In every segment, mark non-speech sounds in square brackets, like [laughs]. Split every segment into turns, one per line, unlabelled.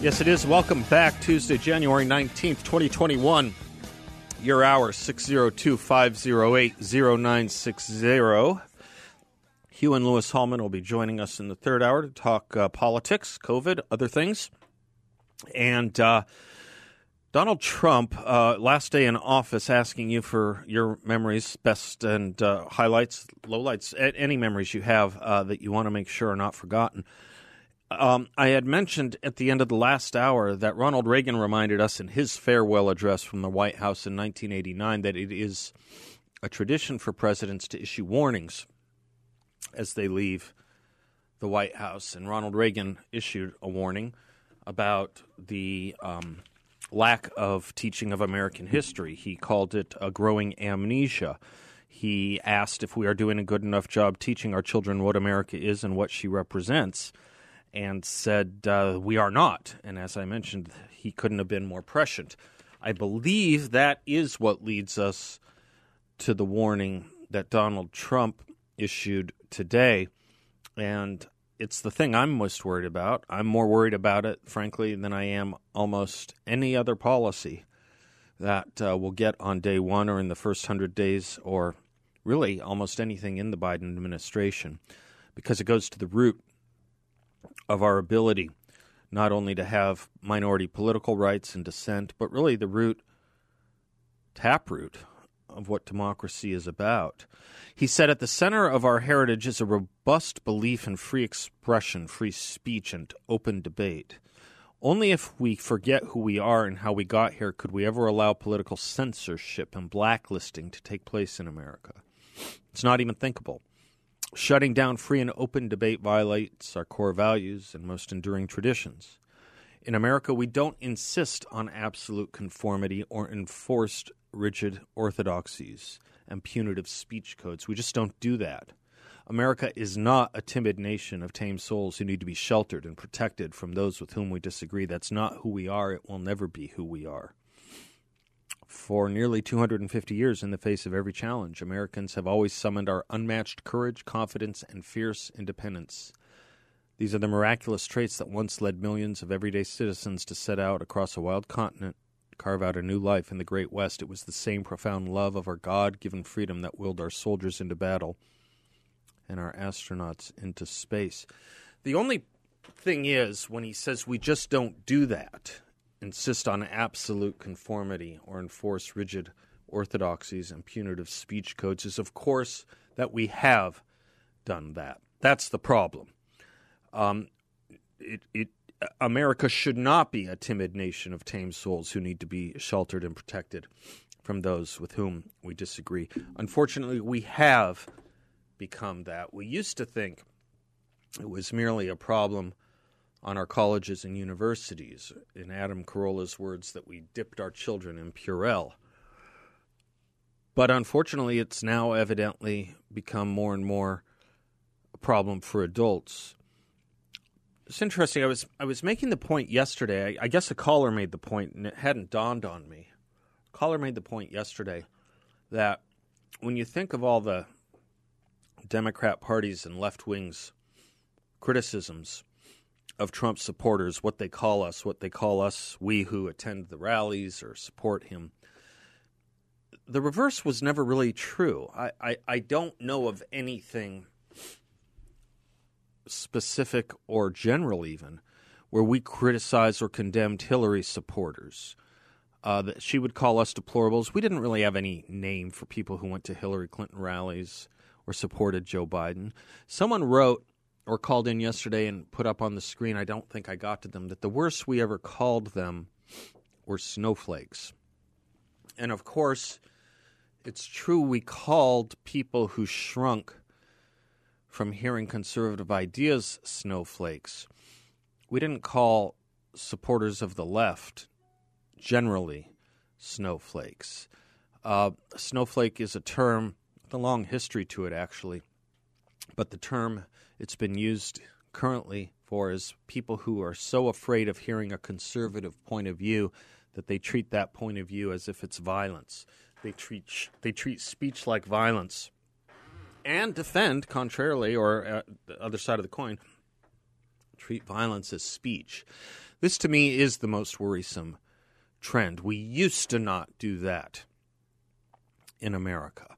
Yes, it is. Welcome back. Tuesday, January 19th, 2021. Your hour, 602 508 0960. Hugh and Lewis Hallman will be joining us in the third hour to talk uh, politics, COVID, other things. And uh, Donald Trump, uh, last day in office, asking you for your memories, best and uh, highlights, lowlights, any memories you have uh, that you want to make sure are not forgotten. Um, I had mentioned at the end of the last hour that Ronald Reagan reminded us in his farewell address from the White House in 1989 that it is a tradition for presidents to issue warnings as they leave the White House. And Ronald Reagan issued a warning about the um, lack of teaching of American history. He called it a growing amnesia. He asked if we are doing a good enough job teaching our children what America is and what she represents and said, uh, We are not. And as I mentioned, he couldn't have been more prescient. I believe that is what leads us to the warning that Donald Trump issued today. And it's the thing I'm most worried about. I'm more worried about it, frankly, than I am almost any other policy that uh, we'll get on day one or in the first hundred days, or really almost anything in the Biden administration, because it goes to the root of our ability not only to have minority political rights and dissent, but really the root, taproot of what democracy is about. He said, At the center of our heritage is a robust belief in free expression, free speech, and open debate. Only if we forget who we are and how we got here could we ever allow political censorship and blacklisting to take place in America. It's not even thinkable. Shutting down free and open debate violates our core values and most enduring traditions. In America, we don't insist on absolute conformity or enforced rigid orthodoxies and punitive speech codes. We just don't do that. America is not a timid nation of tame souls who need to be sheltered and protected from those with whom we disagree. That's not who we are. It will never be who we are. For nearly 250 years, in the face of every challenge, Americans have always summoned our unmatched courage, confidence, and fierce independence. These are the miraculous traits that once led millions of everyday citizens to set out across a wild continent, carve out a new life in the Great West. It was the same profound love of our God given freedom that willed our soldiers into battle and our astronauts into space. The only thing is, when he says we just don't do that, insist on absolute conformity or enforce rigid orthodoxies and punitive speech codes is, of course, that we have done that. That's the problem. Um, it, it, America should not be a timid nation of tame souls who need to be sheltered and protected from those with whom we disagree. Unfortunately, we have become that. We used to think it was merely a problem on our colleges and universities. In Adam Carolla's words, that we dipped our children in Purell. But unfortunately, it's now evidently become more and more a problem for adults. It's interesting. I was I was making the point yesterday. I, I guess a caller made the point, and it hadn't dawned on me. A caller made the point yesterday that when you think of all the Democrat parties and left wings criticisms of Trump supporters, what they call us, what they call us, we who attend the rallies or support him. The reverse was never really true. I, I, I don't know of anything specific or general, even, where we criticized or condemned Hillary supporters. Uh, that she would call us deplorables. We didn't really have any name for people who went to Hillary Clinton rallies or supported Joe Biden. Someone wrote or called in yesterday and put up on the screen, I don't think I got to them, that the worst we ever called them were snowflakes. And of course, it's true we called people who shrunk from hearing conservative ideas snowflakes. We didn't call supporters of the left generally snowflakes. Uh, snowflake is a term with a long history to it, actually, but the term it's been used currently for is people who are so afraid of hearing a conservative point of view that they treat that point of view as if it's violence. They treat they treat speech like violence, and defend contrarily, or uh, the other side of the coin, treat violence as speech. This to me is the most worrisome trend. We used to not do that in America.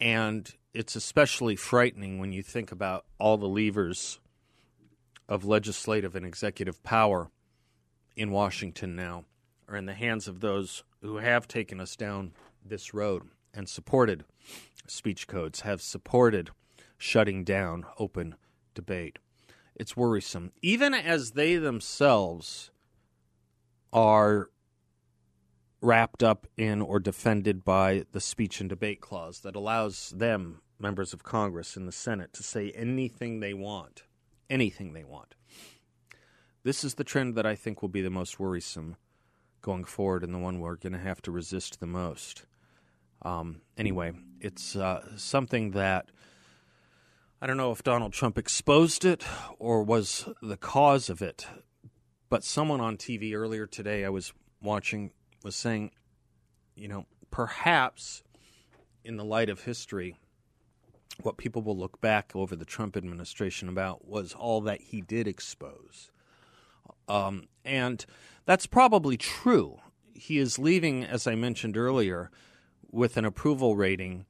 And it's especially frightening when you think about all the levers of legislative and executive power in Washington now are in the hands of those who have taken us down this road and supported speech codes, have supported shutting down open debate. It's worrisome. Even as they themselves are wrapped up in or defended by the speech and debate clause that allows them, members of Congress in the Senate, to say anything they want. Anything they want. This is the trend that I think will be the most worrisome going forward and the one we're going to have to resist the most. Um, anyway, it's uh, something that I don't know if Donald Trump exposed it or was the cause of it, but someone on TV earlier today I was watching was saying, you know, perhaps in the light of history, what people will look back over the Trump administration about was all that he did expose. Um, and that's probably true. He is leaving, as I mentioned earlier, with an approval rating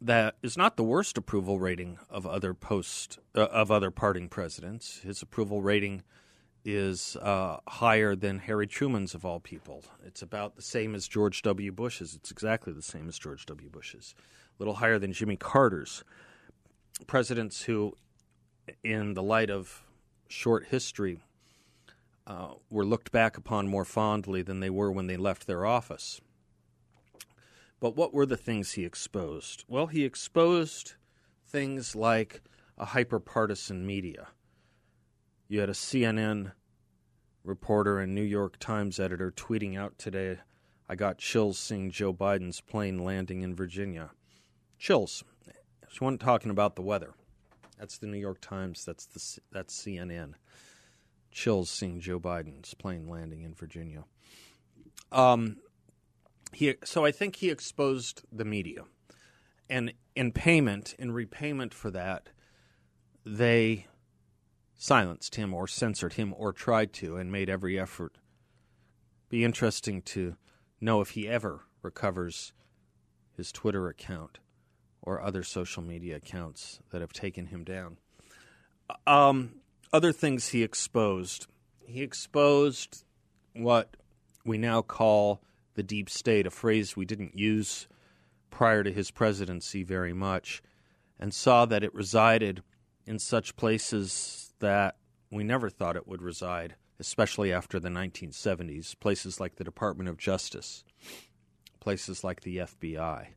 that is not the worst approval rating of other post uh, of other parting presidents. His approval rating is uh, higher than Harry Truman's of all people. It's about the same as George W. Bush's. It's exactly the same as George W. Bush's. A little higher than Jimmy Carter's. Presidents who, in the light of short history, uh, were looked back upon more fondly than they were when they left their office. But what were the things he exposed? Well, he exposed things like a hyper partisan media. You had a CNN reporter and New York Times editor tweeting out today, I got chills seeing Joe Biden's plane landing in Virginia. Chills. She wasn't talking about the weather. That's the New York Times. That's the that's CNN. Chills seeing Joe Biden's plane landing in Virginia. Um, he so I think he exposed the media, and in payment, in repayment for that, they silenced him or censored him or tried to and made every effort. Be interesting to know if he ever recovers his Twitter account or other social media accounts that have taken him down. Um, other things he exposed. He exposed what we now call the deep state, a phrase we didn't use prior to his presidency very much, and saw that it resided in such places that we never thought it would reside, especially after the 1970s, places like the Department of Justice, places like the FBI.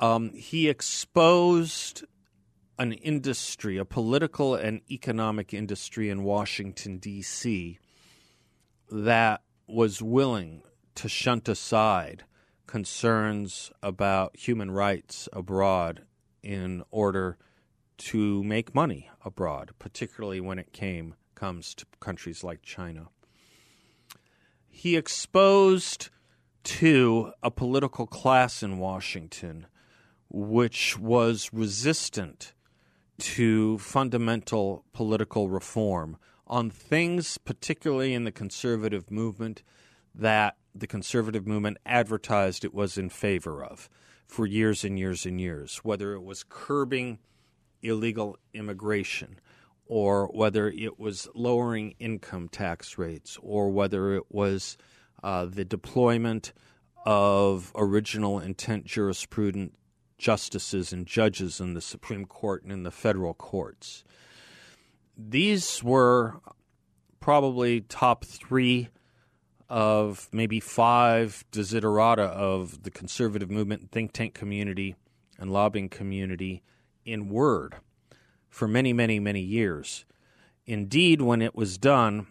Um, he exposed an industry, a political and economic industry in Washington, D.C., that was willing to shunt aside concerns about human rights abroad in order to make money abroad, particularly when it came comes to countries like China. He exposed to a political class in Washington which was resistant to fundamental political reform on things, particularly in the conservative movement, that the conservative movement advertised it was in favor of for years and years and years, whether it was curbing illegal immigration or whether it was lowering income tax rates or whether it was uh, the deployment of original intent jurisprudent justices and judges in the Supreme Court and in the federal courts. These were probably top three of maybe five desiderata of the conservative movement, think tank community, and lobbying community in word for many, many, many years. Indeed, when it was done,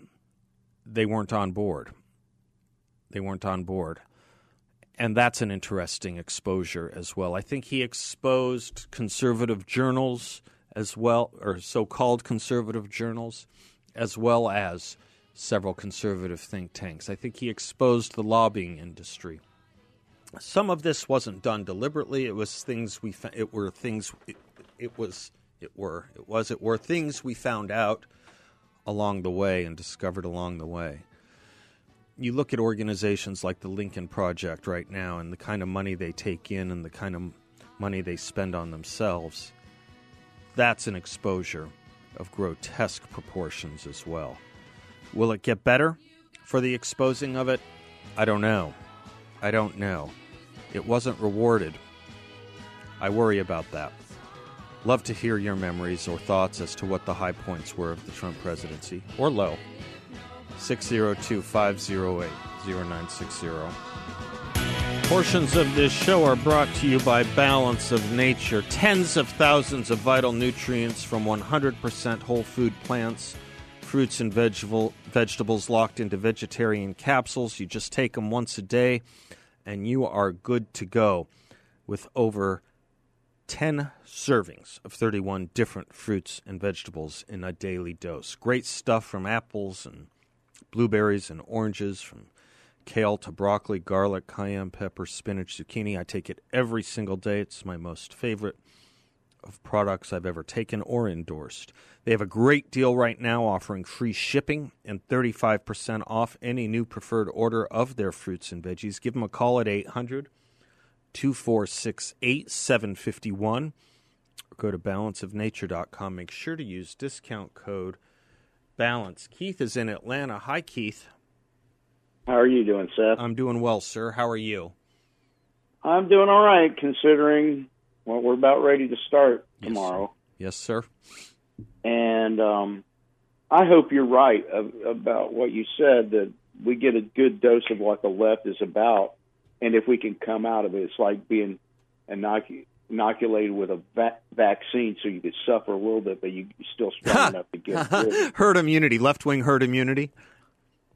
they weren't on board. They weren't on board. And that's an interesting exposure as well. I think he exposed conservative journals as well, or so called conservative journals, as well as several conservative think tanks. I think he exposed the lobbying industry. Some of this wasn't done deliberately. It was things we fa- it were things it, was it were it was it were things we found out along the way and discovered along the way. You look at organizations like the Lincoln Project right now and the kind of money they take in and the kind of money they spend on themselves. That's an exposure of grotesque proportions as well. Will it get better for the exposing of it? I don't know. I don't know. It wasn't rewarded. I worry about that. Love to hear your memories or thoughts as to what the high points were of the Trump presidency, or low. 602 508 0960. Portions of this show are brought to you by Balance of Nature. Tens of thousands of vital nutrients from 100% whole food plants, fruits, and vegetable, vegetables locked into vegetarian capsules. You just take them once a day, and you are good to go with over 10 servings of 31 different fruits and vegetables in a daily dose. Great stuff from apples and blueberries and oranges, from kale to broccoli, garlic, cayenne pepper, spinach, zucchini. I take it every single day. It's my most favorite of products I've ever taken or endorsed. They have a great deal right now offering free shipping and 35% off any new preferred order of their fruits and veggies. Give them a call at 800 246 8751 or go to balanceofnature.com. Make sure to use discount code BALANCE. Keith is in Atlanta. Hi, Keith.
How are you doing, Seth?
I'm doing well, sir. How are you?
I'm doing all right, considering what we're about ready to start
Yes,
tomorrow.
Yes, sir.
And um, I hope you're right about what you said that we get a good dose of what the left is about, and if we can come out of it, it's like being inocu- inoculated with a va- vaccine, so you could suffer a little bit, but you still strong enough to get it. [laughs]
herd immunity, left wing herd immunity.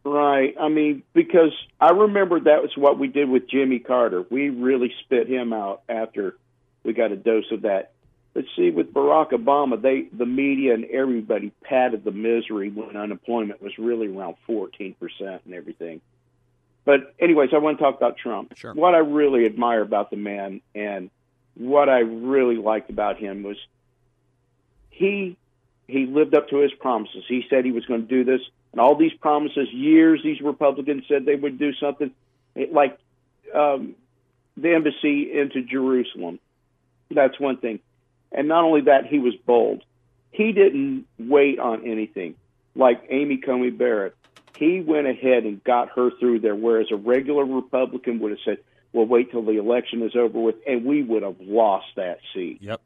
Right. I mean, because I remember that was what we did with Jimmy Carter. We really spit him out after we got a dose of that. But see, with Barack Obama, they the media and everybody patted the misery when unemployment was really around fourteen percent and everything. But anyways, I want to talk about Trump.
Sure.
What I really admire about the man and what I really liked about him was he he lived up to his promises. He said he was going to do this, and all these promises, years these Republicans said they would do something, it, like um, the embassy into Jerusalem. That's one thing, and not only that, he was bold. He didn't wait on anything, like Amy Coney Barrett. He went ahead and got her through there, whereas a regular Republican would have said, "Well, wait till the election is over with," and we would have lost that seat
Yep.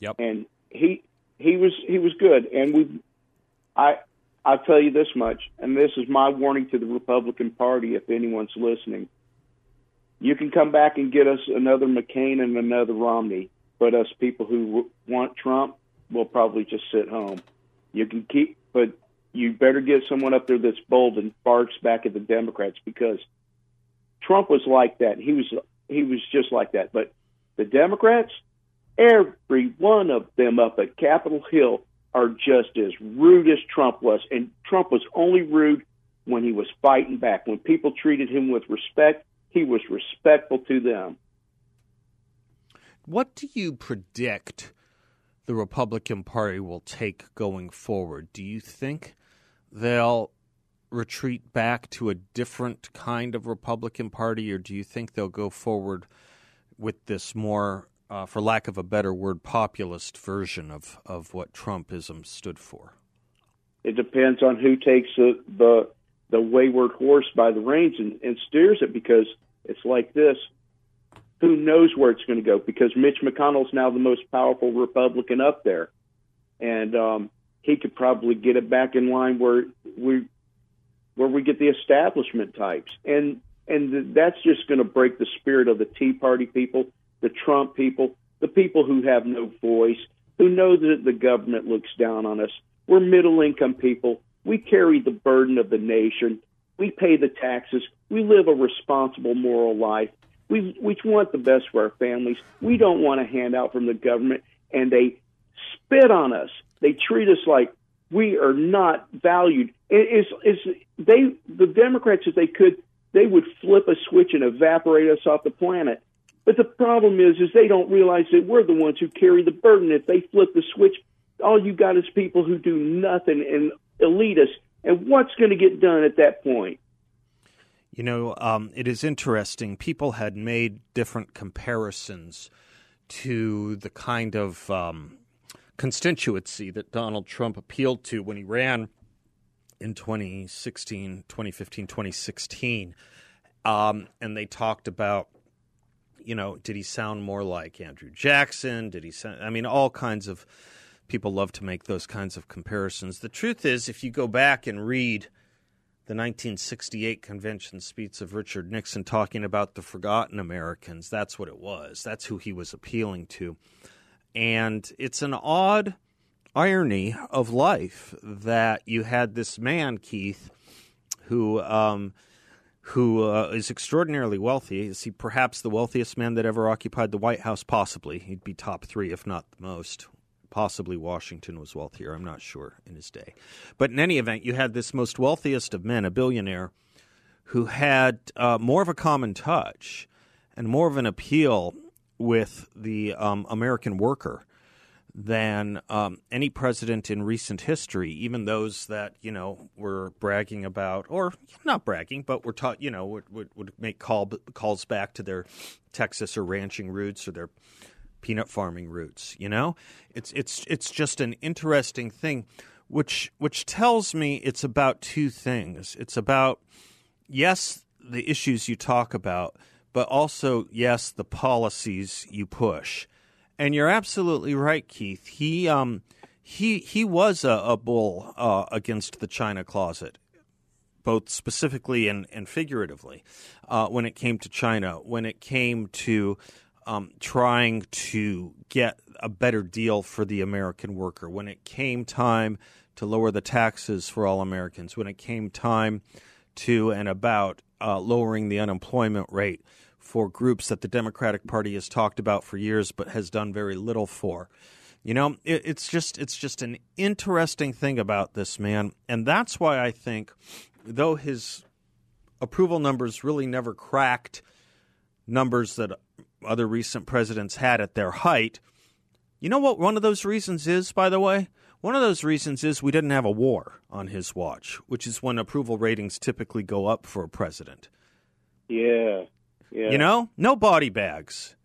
Yep.
and he he was he was good and we i i'll tell you this much and this is my warning to the republican party if anyone's listening you can come back and get us another mccain and another romney but us people who w- want trump will probably just sit home you can keep but you better get someone up there that's bold and barks back at the democrats because trump was like that he was he was just like that but the democrats every one of them up at Capitol Hill are just as rude as Trump was. And Trump was only rude when he was fighting back. When people treated him with respect, he was respectful to them.
What do you predict the Republican Party will take going forward? Do you think they'll retreat back to a different kind of Republican Party, or do you think they'll go forward with this more, uh, for lack of a better word, populist version of, of what Trumpism stood for?
It depends on who takes the the, the wayward horse by the reins and, and steers it because it's like this. Who knows where it's going to go? Because Mitch McConnell's now the most powerful Republican up there, and um, he could probably get it back in line where we where we get the establishment types, and and that's just going to break the spirit of the Tea Party people, the Trump people, the people who have no voice, who know that the government looks down on us. We're middle income people. We carry the burden of the nation. We pay the taxes. We live a responsible, moral life. We, we want the best for our families. We don't want a handout from the government, and they spit on us. They treat us like we are not valued. It's, it's, they, the Democrats, if they could, they would flip a switch and evaporate us off the planet. But the problem is, is they don't realize that we're the ones who carry the burden. If they flip the switch, all you got is people who do nothing and elitists. And what's going to get done at that point?
You know, um, it is interesting. People had made different comparisons to the kind of um, constituency that Donald Trump appealed to when he ran in 2016, 2015, 2016. Um, and they talked about, you know, did he sound more like Andrew Jackson? Did he sound, I mean, all kinds of people love to make those kinds of comparisons. The truth is, if you go back and read the 1968 convention speech of Richard Nixon talking about the forgotten Americans, that's what it was. That's who he was appealing to. And it's an odd irony of life that you had this man, Keith, who um, who uh, is extraordinarily wealthy. Is he perhaps the wealthiest man that ever occupied the White House? Possibly, he'd be top three, if not the most. Possibly Washington was wealthier. I'm not sure in his day, but in any event, you had this most wealthiest of men, a billionaire, who had uh, more of a common touch and more of an appeal with the um, American worker than um, any president in recent history, even those that you know were bragging about, or not bragging, but were taught, you know, would, would, would make call, calls back to their Texas or ranching roots or their peanut farming roots. You know, it's it's it's just an interesting thing, which which tells me it's about two things. It's about yes, the issues you talk about but also, yes, the policies you push. And you're absolutely right, Keith. He um, he he was a, a bull uh, against the China closet, both specifically and, and figuratively, uh, when it came to China, when it came to um, trying to get a better deal for the American worker, when it came time to lower the taxes for all Americans, when it came time to and about uh, lowering the unemployment rate for groups that the Democratic Party has talked about for years but has done very little for. You know, it, it's just it's just an interesting thing about this man, and that's why I think, though his approval numbers really never cracked numbers that other recent presidents had at their height. You know what one of those reasons is, by the way? One of those reasons is we didn't have a war on his watch, which is when approval ratings typically go up for a president.
Yeah. Yeah.
You know, no body bags,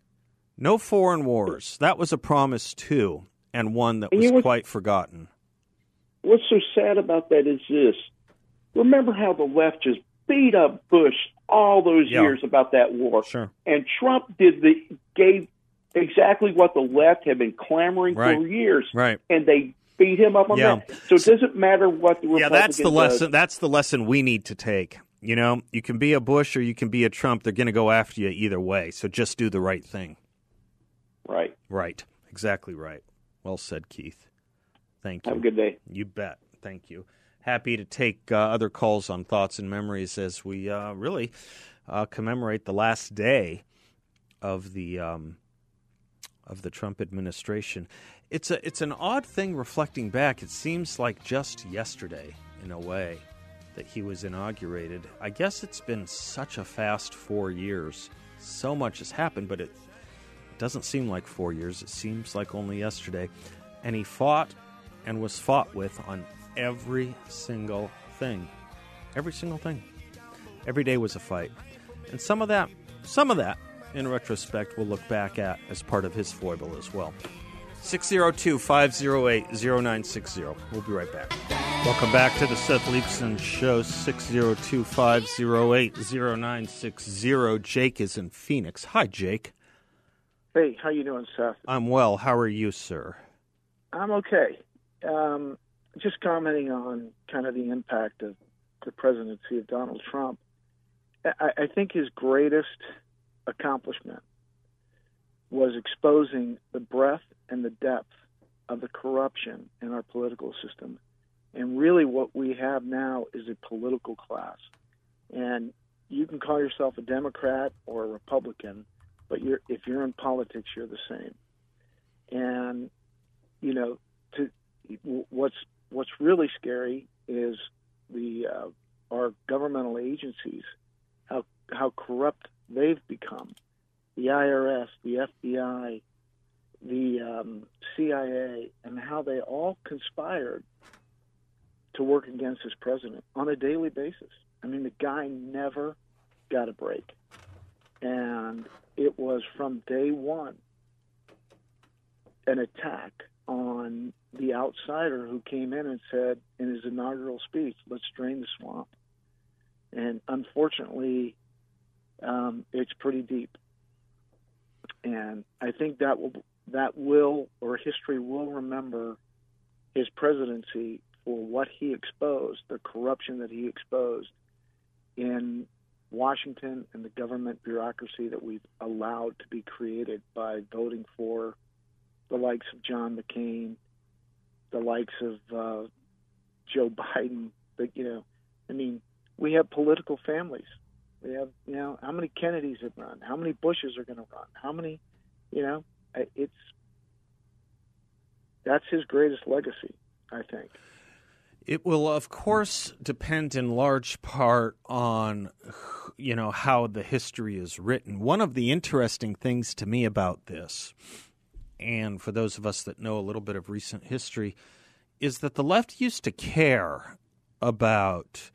no foreign wars. That was a promise too, and one that was quite forgotten.
What's so sad about that is this: remember how the left just beat up Bush all those yeah. years about that war,
sure.
and Trump did the gave exactly what the left had been clamoring
right.
for years,
right?
And they beat him up on
yeah.
that. So it doesn't matter what the
yeah. That's the
does.
lesson. That's the lesson we need to take. You know, you can be a Bush or you can be a Trump. They're going to go after you either way. So just do the right thing.
Right.
Right. Exactly right. Well said, Keith. Thank you.
Have a good day.
You bet. Thank you. Happy to take uh, other calls on thoughts and memories as we uh, really uh, commemorate the last day of the um, of the Trump administration. It's a it's an odd thing reflecting back. It seems like just yesterday, in a way that he was inaugurated. I guess it's been such a fast four years. So much has happened, but it doesn't seem like four years. It seems like only yesterday. And he fought and was fought with on every single thing. Every single thing. Every day was a fight. And some of that, some of that, in retrospect, we'll look back at as part of his foible as well. 602 508 0960. We'll be right back. Welcome back to the Seth Leibsohn Show, 602 508 0960. Jake is in Phoenix. Hi, Jake.
Hey, how you doing, Seth?
I'm well. How are you, sir?
I'm okay. Um, just commenting on kind of the impact of the presidency of Donald Trump. I, I think his greatest accomplishment was exposing the breadth and the depth of the corruption in our political system And really, what we have now is a political class. And you can call yourself a Democrat or a Republican, but you're, if you're in politics, you're the same. And you know, to what's what's really scary is the uh, our governmental agencies, how how corrupt they've become. The IRS, the FBI, the um, CIA, and how they all conspired to work against this president on a daily basis. I mean, the guy never got a break. And it was from day one an attack on the outsider who came in and said in his inaugural speech, let's drain the swamp. And unfortunately, um, it's pretty deep. And I think that will that will or history will remember his presidency for what he exposed, the corruption that he exposed in Washington and the government bureaucracy that we've allowed to be created by voting for the likes of John McCain, the likes of uh, Joe [laughs] Biden. But you know, I mean, we have political families. We have, you know, how many Kennedys have run? How many Bushes are going to run? How many, you know, it's that's his greatest legacy, I think.
It will, of course, depend in large part on, you know, how the history is written. One of the interesting things to me about this, and for those of us that know a little bit of recent history, is that the left used to care about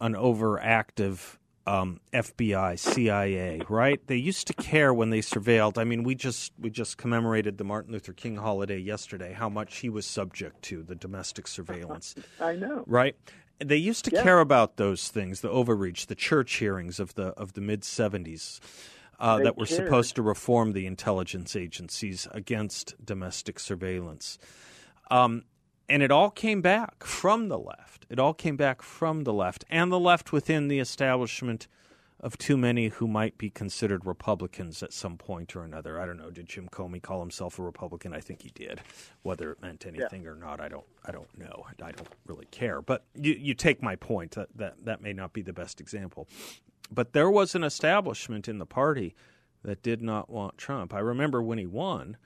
an overactive um, FBI, CIA, right? They used to care when they surveilled. I mean, we just we just commemorated the Martin Luther King holiday yesterday. How much he was subject to the domestic surveillance. [laughs]
I know,
right? They used to yeah. care about those things, the overreach, the church hearings of the of the mid seventies. Uh, that were cared. supposed to reform the intelligence agencies against domestic surveillance. Um, and it all came back from the left. It all came back from the left, and the left within the establishment of too many who might be considered Republicans at some point or another. I don't know. Did Jim Comey call himself a Republican? I think he did. Whether it meant anything
yeah.
or not, I don't. I don't know. I don't really care. But you, you take my point. That, that that may not be the best example. But there was an establishment in the party that did not want Trump. I remember when he won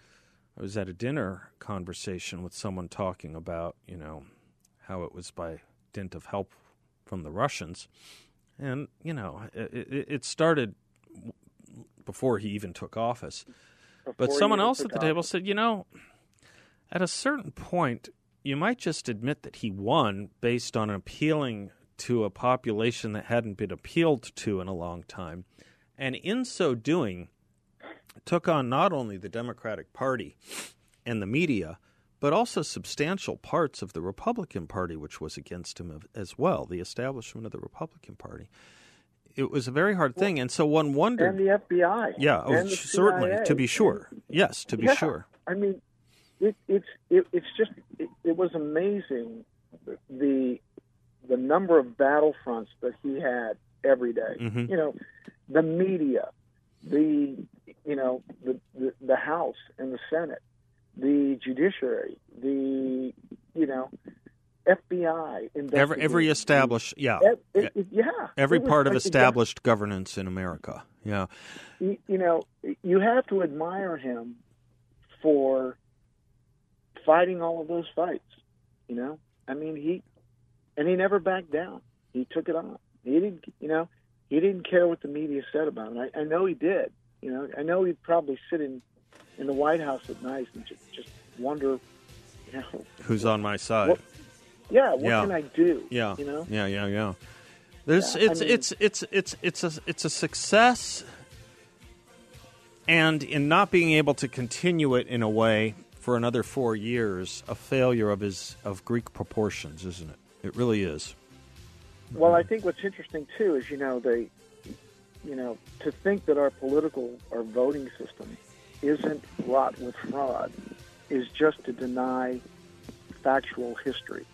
I was at a dinner conversation with someone talking about, you know, how it was by dint of help from the Russians. And, you know, it, it started before he even took office. Before but someone else at the office. table said, you know, at a certain point, you might just admit that he won based on appealing to a population that hadn't been appealed to in a long time. And in so doing, took on not only the Democratic Party and the media, but also substantial parts of the Republican Party, which was against him as well, the establishment of the Republican Party. It was a very hard thing, and so one wondered.
And the FBI.
Yeah,
oh,
certainly,
CIA.
to be sure. Yes, to be
yeah,
sure.
I mean, it, it's it, it's just it, it was amazing the the number of battlefronts that he had every day.
Mm-hmm.
You know, the media, the you know the, the the House and the Senate, the judiciary, the you know FBI,
every every established yeah.
It, it, yeah.
Every part of established governance in America yeah.
You, you know you have to admire him for fighting all of those fights you know? I mean he and he never backed down he took it on he didn't you know he didn't care what the media said about him I, I know he did you know, I know he'd probably sit in in the White House at night and just, just wonder, you know,
who's on my side.
What, yeah, what
yeah.
can I do?
Yeah,
you know.
Yeah, yeah, yeah. There's
yeah,
it's,
I mean,
it's it's it's it's a it's a success, and in not being able to continue it in a way for another four years, a failure of his of Greek proportions, isn't it? It really is.
Well, I mm-hmm. think what's interesting too is you know they you know, to think that our political our voting system isn't wrought with fraud is just to deny factual history.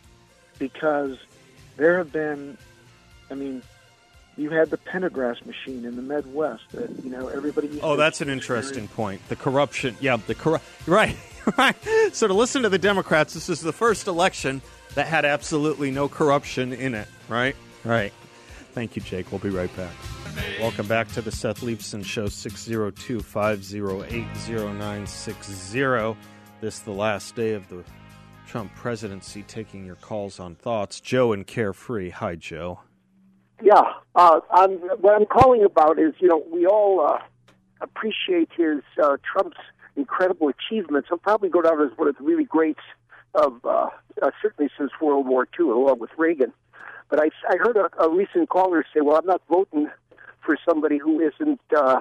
Because there have been, I mean, you had the Pendergrass machine in the Midwest that you know everybody.
oh, that's an interesting point. The corruption, yeah, the corrupt. [laughs] Right, [laughs] right. So to listen to the Democrats, this is the first election that had absolutely no corruption in it, right? Right. Thank you, Jake. We'll be right back. Welcome back to the Seth Leibsohn Show, 602 508 0960. This the last day of the Trump presidency, taking your calls on thoughts. Joe and Carefree. Hi, Joe.
Yeah. Uh, I'm, what I'm calling about is, you know, we all uh, appreciate his uh, Trump's incredible achievements. He'll probably go down as one of the really greats of uh, uh, certainly since World War II, along with Reagan. But I, I heard a, a recent caller say, "Well, I'm not voting for somebody who isn't uh,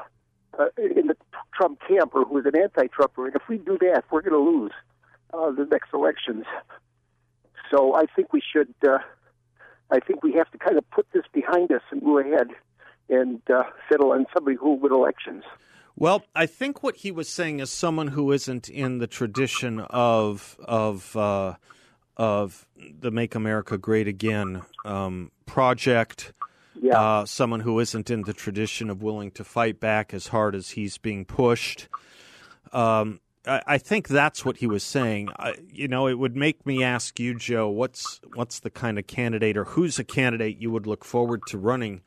uh, in the Trump camp or who is an anti-Trumper." And if we do that, we're going to lose uh, the next elections. So I think we should. Uh, I think we have to kind of put this behind us and go ahead and uh, settle on somebody who will win elections.
Well, I think what he was saying is someone who isn't in the tradition of of uh, of the "Make America Great Again" um, project.
Yeah.
Uh, someone who isn't in the tradition of willing to fight back as hard as he's being pushed. Um, I, I, think that's what he was saying. I, you know, it would make me ask you, Joe, what's what's the kind of candidate or who's a candidate you would look forward to running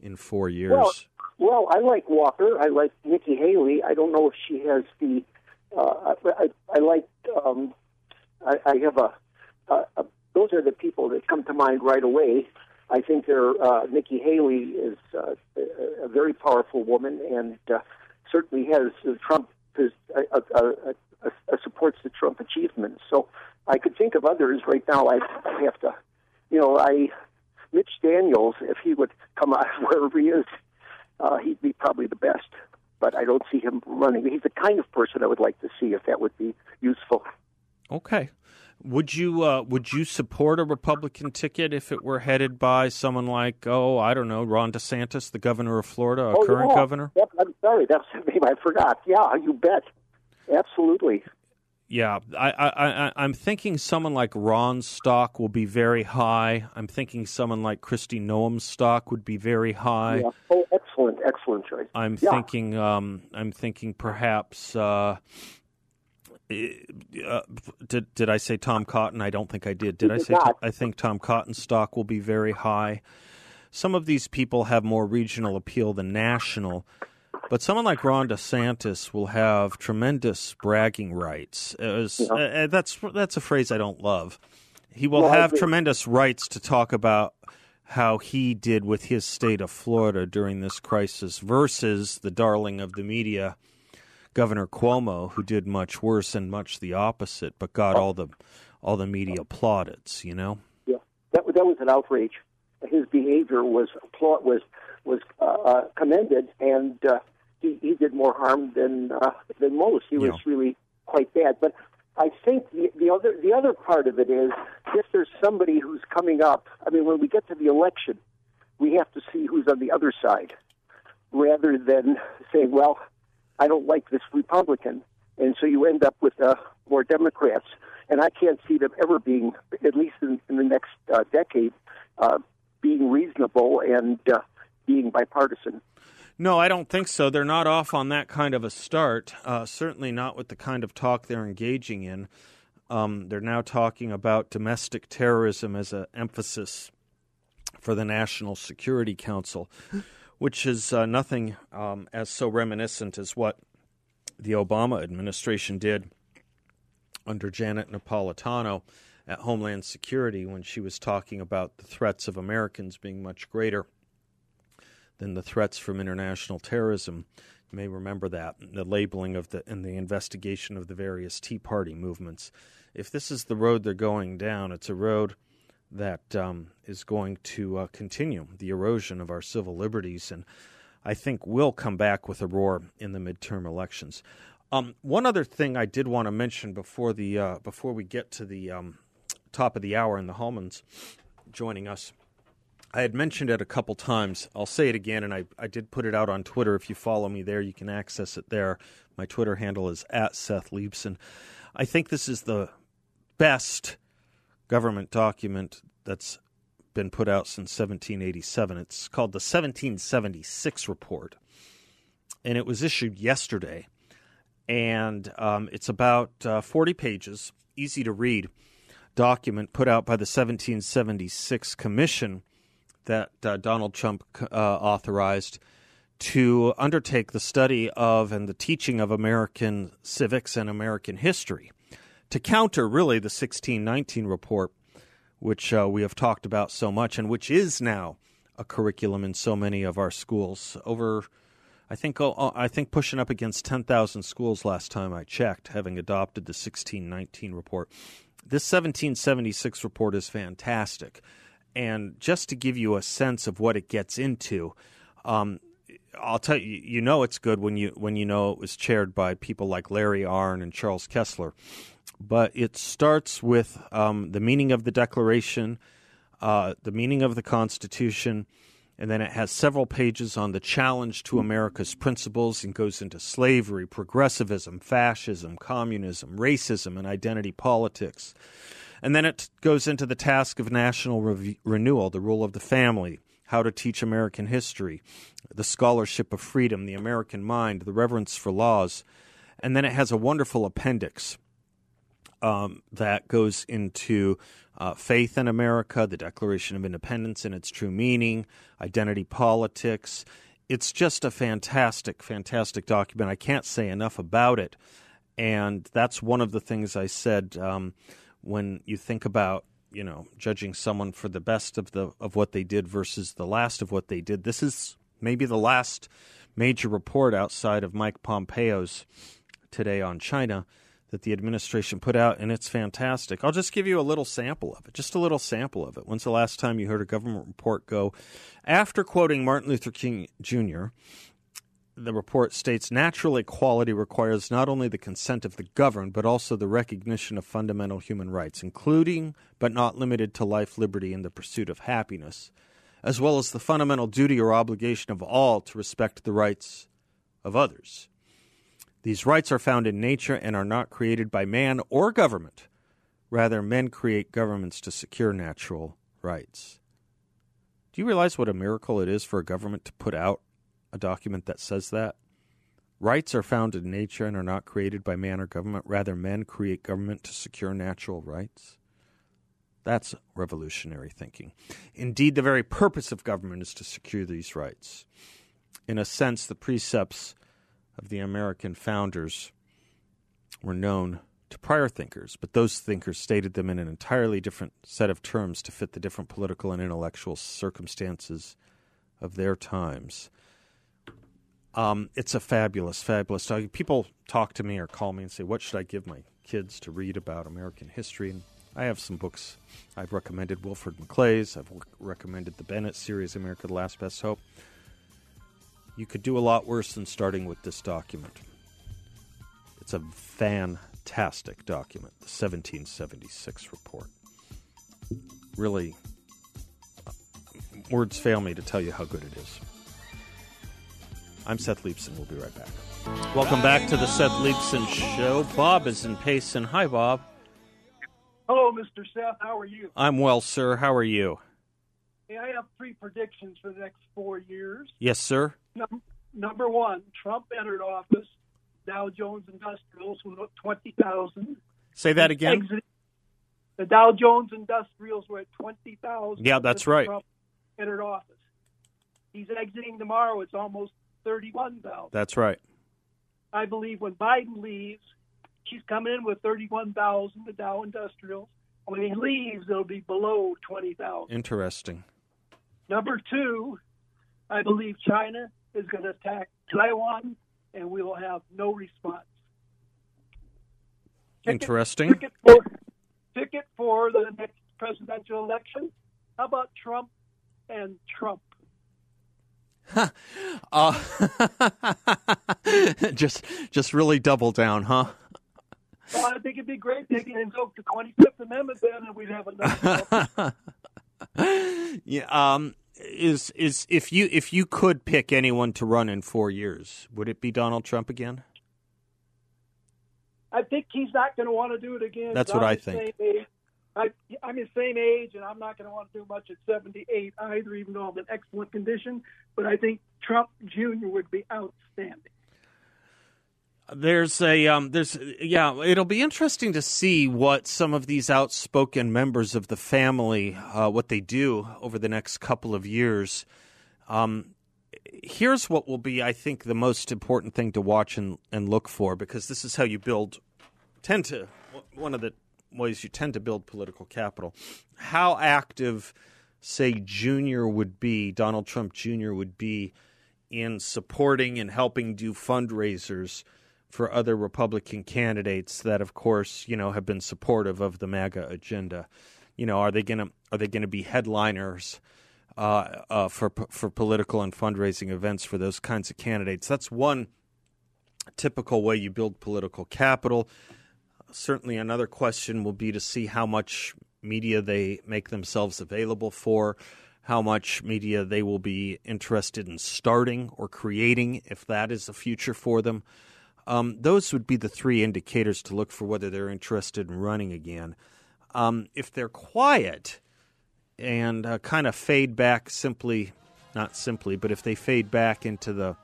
in four years?
Well, well, I like Walker. I like Nikki Haley. I don't know if she has the. Uh, I, I like. Um, I, I have a, a, a. Those are the people that come to mind right away. I think there. Uh, Nikki Haley is uh, a very powerful woman, and uh, certainly has uh, Trump is, uh, uh, uh, supports the Trump achievements. So I could think of others right now. I, I have to, you know, I Mitch Daniels, if he would come out [laughs] wherever he is, uh, he'd be probably the best. But I don't see him running. He's the kind of person I would like to see if that would be useful.
Okay. Would you uh, would you support a Republican ticket if it were headed by someone like oh I don't know Ron DeSantis, the governor of Florida, a
oh,
current
yeah.
governor?
Yep, I'm sorry, that's [laughs] the name I forgot. Yeah, you bet, absolutely.
Yeah, I, I, I, am thinking someone like Ron's stock will be very high. I'm thinking someone like Kristi Noem's stock would be very high.
Yeah. Oh, excellent, excellent choice.
I'm
yeah.
thinking, um, I'm thinking perhaps. Uh, uh, did did I say Tom Cotton? I don't think I did. Did
you
I say? I think Tom Cotton's stock will be very high. Some of these people have more regional appeal than national. But someone like Ron DeSantis will have tremendous bragging rights. Was, yeah. uh, that's that's a phrase I don't love. He will
well,
have tremendous rights to talk about how he did with his state of Florida during this crisis versus the darling of the media, Governor Cuomo, who did much worse and much the opposite, but got all the all the media plaudits. You know.
Yeah, that that was an outrage. His behavior was was was uh, commended, and uh, he, he did more harm than uh, than most. He was
Yeah.
really quite bad. But I think the, the other the other part of it is if there's somebody who's coming up. I mean, when we get to the election, we have to see who's on the other side, rather than saying, "Well, I don't like this Republican," and so you end up with uh, more Democrats. And I can't see them ever being, at least in, in the next uh, decade, uh, being reasonable and uh, being bipartisan.
No, I don't think so. They're not off on that kind of a start. Uh, certainly not with the kind of talk they're engaging in. Um, they're now talking about domestic terrorism as an emphasis for the National Security Council, [laughs] which is uh, nothing um, as so reminiscent as what the Obama administration did under Janet Napolitano at Homeland Security when she was talking about the threats of Americans being much greater than the threats from international terrorism. You may remember that the labeling of the and the investigation of the various Tea Party movements. If this is the road they're going down, it's a road that um, is going to uh, continue the erosion of our civil liberties, and I think will come back with a roar in the midterm elections. Um, one other thing I did want to mention before the uh, before we get to the um, top of the hour and the Hallmans joining us. I had mentioned it a couple times. I'll say it again, and I, I did put it out on Twitter. If you follow me there, you can access it there. My Twitter handle is at Seth Leibsohn. I think this is the best government document that's been put out since 1787. It's called the 1776 Report, and it was issued yesterday. And um, it's about uh, 40 pages, easy to read document put out by the 1776 Commission that uh, Donald Trump uh, authorized to undertake the study of and the teaching of American civics and American history to counter really the 1619 report, which uh, we have talked about so much and which is now a curriculum in so many of our schools. Over, I think, oh, I think pushing up against 10,000 schools last time I checked, having adopted the 1619 report. This 1776 report is fantastic. And just to give you a sense of what it gets into, um, I'll tell you, you know it's good when you when you know it was chaired by people like Larry Arnn and Charles Kesler. But it starts with um, the meaning of the Declaration, uh, the meaning of the Constitution, and then it has several pages on the challenge to America's principles and goes into slavery, progressivism, fascism, communism, racism, and identity politics. And then it goes into the task of national re- renewal, the role of the family, how to teach American history, the scholarship of freedom, the American mind, the reverence for laws. And then it has a wonderful appendix um, that goes into uh, faith in America, the Declaration of Independence in its true meaning, identity politics. It's just a fantastic, fantastic document. I can't say enough about it. And that's one of the things I said um, when you think about you know judging someone for the best of the of what they did versus the last of what they did. This is maybe the last major report outside of Mike Pompeo's today on China that the administration put out, and it's fantastic. I'll just give you a little sample of it, just a little sample of it. When's the last time you heard a government report go after quoting Martin Luther King Jr.? The report states natural equality requires not only the consent of the governed, but also the recognition of fundamental human rights, including but not limited to life, liberty, and the pursuit of happiness, as well as the fundamental duty or obligation of all to respect the rights of others. These rights are found in nature and are not created by man or government. Rather, men create governments to secure natural rights. Do you realize what a miracle it is for a government to put out a document that says that. Rights are found in nature and are not created by man or government. Rather, men create government to secure natural rights. That's revolutionary thinking. Indeed, the very purpose of government is to secure these rights. In a sense, the precepts of the American founders were known to prior thinkers, but those thinkers stated them in an entirely different set of terms to fit the different political and intellectual circumstances of their times. Um, it's a fabulous, fabulous dog. People talk to me or call me and say, "What should I give my kids to read about American history?" And I have some books. I've recommended Wilfred McClay's. I've recommended the Bennett series, America: The Last Best Hope. You could do a lot worse than starting with this document. It's a fantastic document, the 1776 report. Really, uh, words fail me to tell you how good it is. I'm Seth Leibsohn. We'll be right back. Welcome back to the Seth Leibsohn Show. Bob is in Payson. Hi, Bob.
Hello, Mr. Seth. How are you?
I'm well, sir. How are you?
Hey, I have three predictions for the next four years.
Yes, sir.
Num- number one, Trump entered office. Dow Jones Industrials was at 20,000.
Say that again.
The Dow Jones Industrials were at 20,000.
Yeah, that's right.
Trump entered office. He's exiting tomorrow. It's almost 31,000.
That's right.
I believe when Biden leaves, he's coming in with 31,000, the Dow Industrials. When he leaves, it'll be below 20,000.
Interesting.
Number two, I believe China is going to attack Taiwan, and we will have no response. Ticket,
Interesting.
Ticket for, ticket for the next presidential election. How about Trump and Trump?
Uh, [laughs] just just really double down, huh?
Well, I think it'd be great. They can invoke the Twenty Fifth Amendment, then, and we'd have
enough. [laughs] yeah. Um. Is is if you if you could pick anyone to run in four years, would it be Donald Trump again?
I think he's not going to want to do it again.
That's what I think.
I, I'm the same age, and I'm not going to want to do much at 78 either, even though I'm in excellent condition. But I think Trump Jr. would be outstanding.
There's a um, there's yeah. It'll be interesting to see what some of these outspoken members of the family uh, what they do over the next couple of years. Um, here's what will be, I think, the most important thing to watch and, and look for because this is how you build. Tend to one of the ways you tend to build political capital. How active, say, Junior would be, Donald Trump Jr. would be in supporting and helping do fundraisers for other Republican candidates that, of course, you know, have been supportive of the MAGA agenda. You know, are they to are they to be headliners uh, uh, for for political and fundraising events for those kinds of candidates? That's one typical way you build political capital. Certainly, another question will be to see how much media they make themselves available for, how much media they will be interested in starting or creating, if that is a future for them. Um, those would be the three indicators to look for whether they're interested in running again. Um, if they're quiet and uh, kind of fade back simply, not simply, but if they fade back into the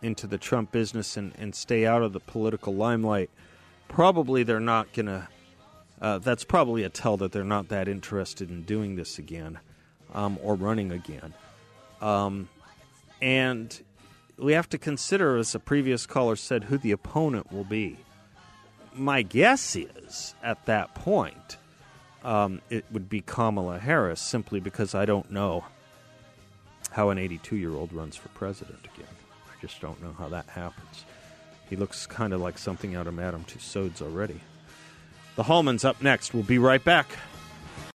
into the Trump business and, and stay out of the political limelight, probably they're not going to. Uh, that's probably a tell that they're not that interested in doing this again um, or running again. Um, and we have to consider, as a previous caller said, who the opponent will be. My guess is at that point um, it would be Kamala Harris, simply because I don't know how an 82 year old runs for president again. I just don't know how that happens. He looks kind of like something out of Madame Tussauds already. The Hallman's up next. We'll be right back.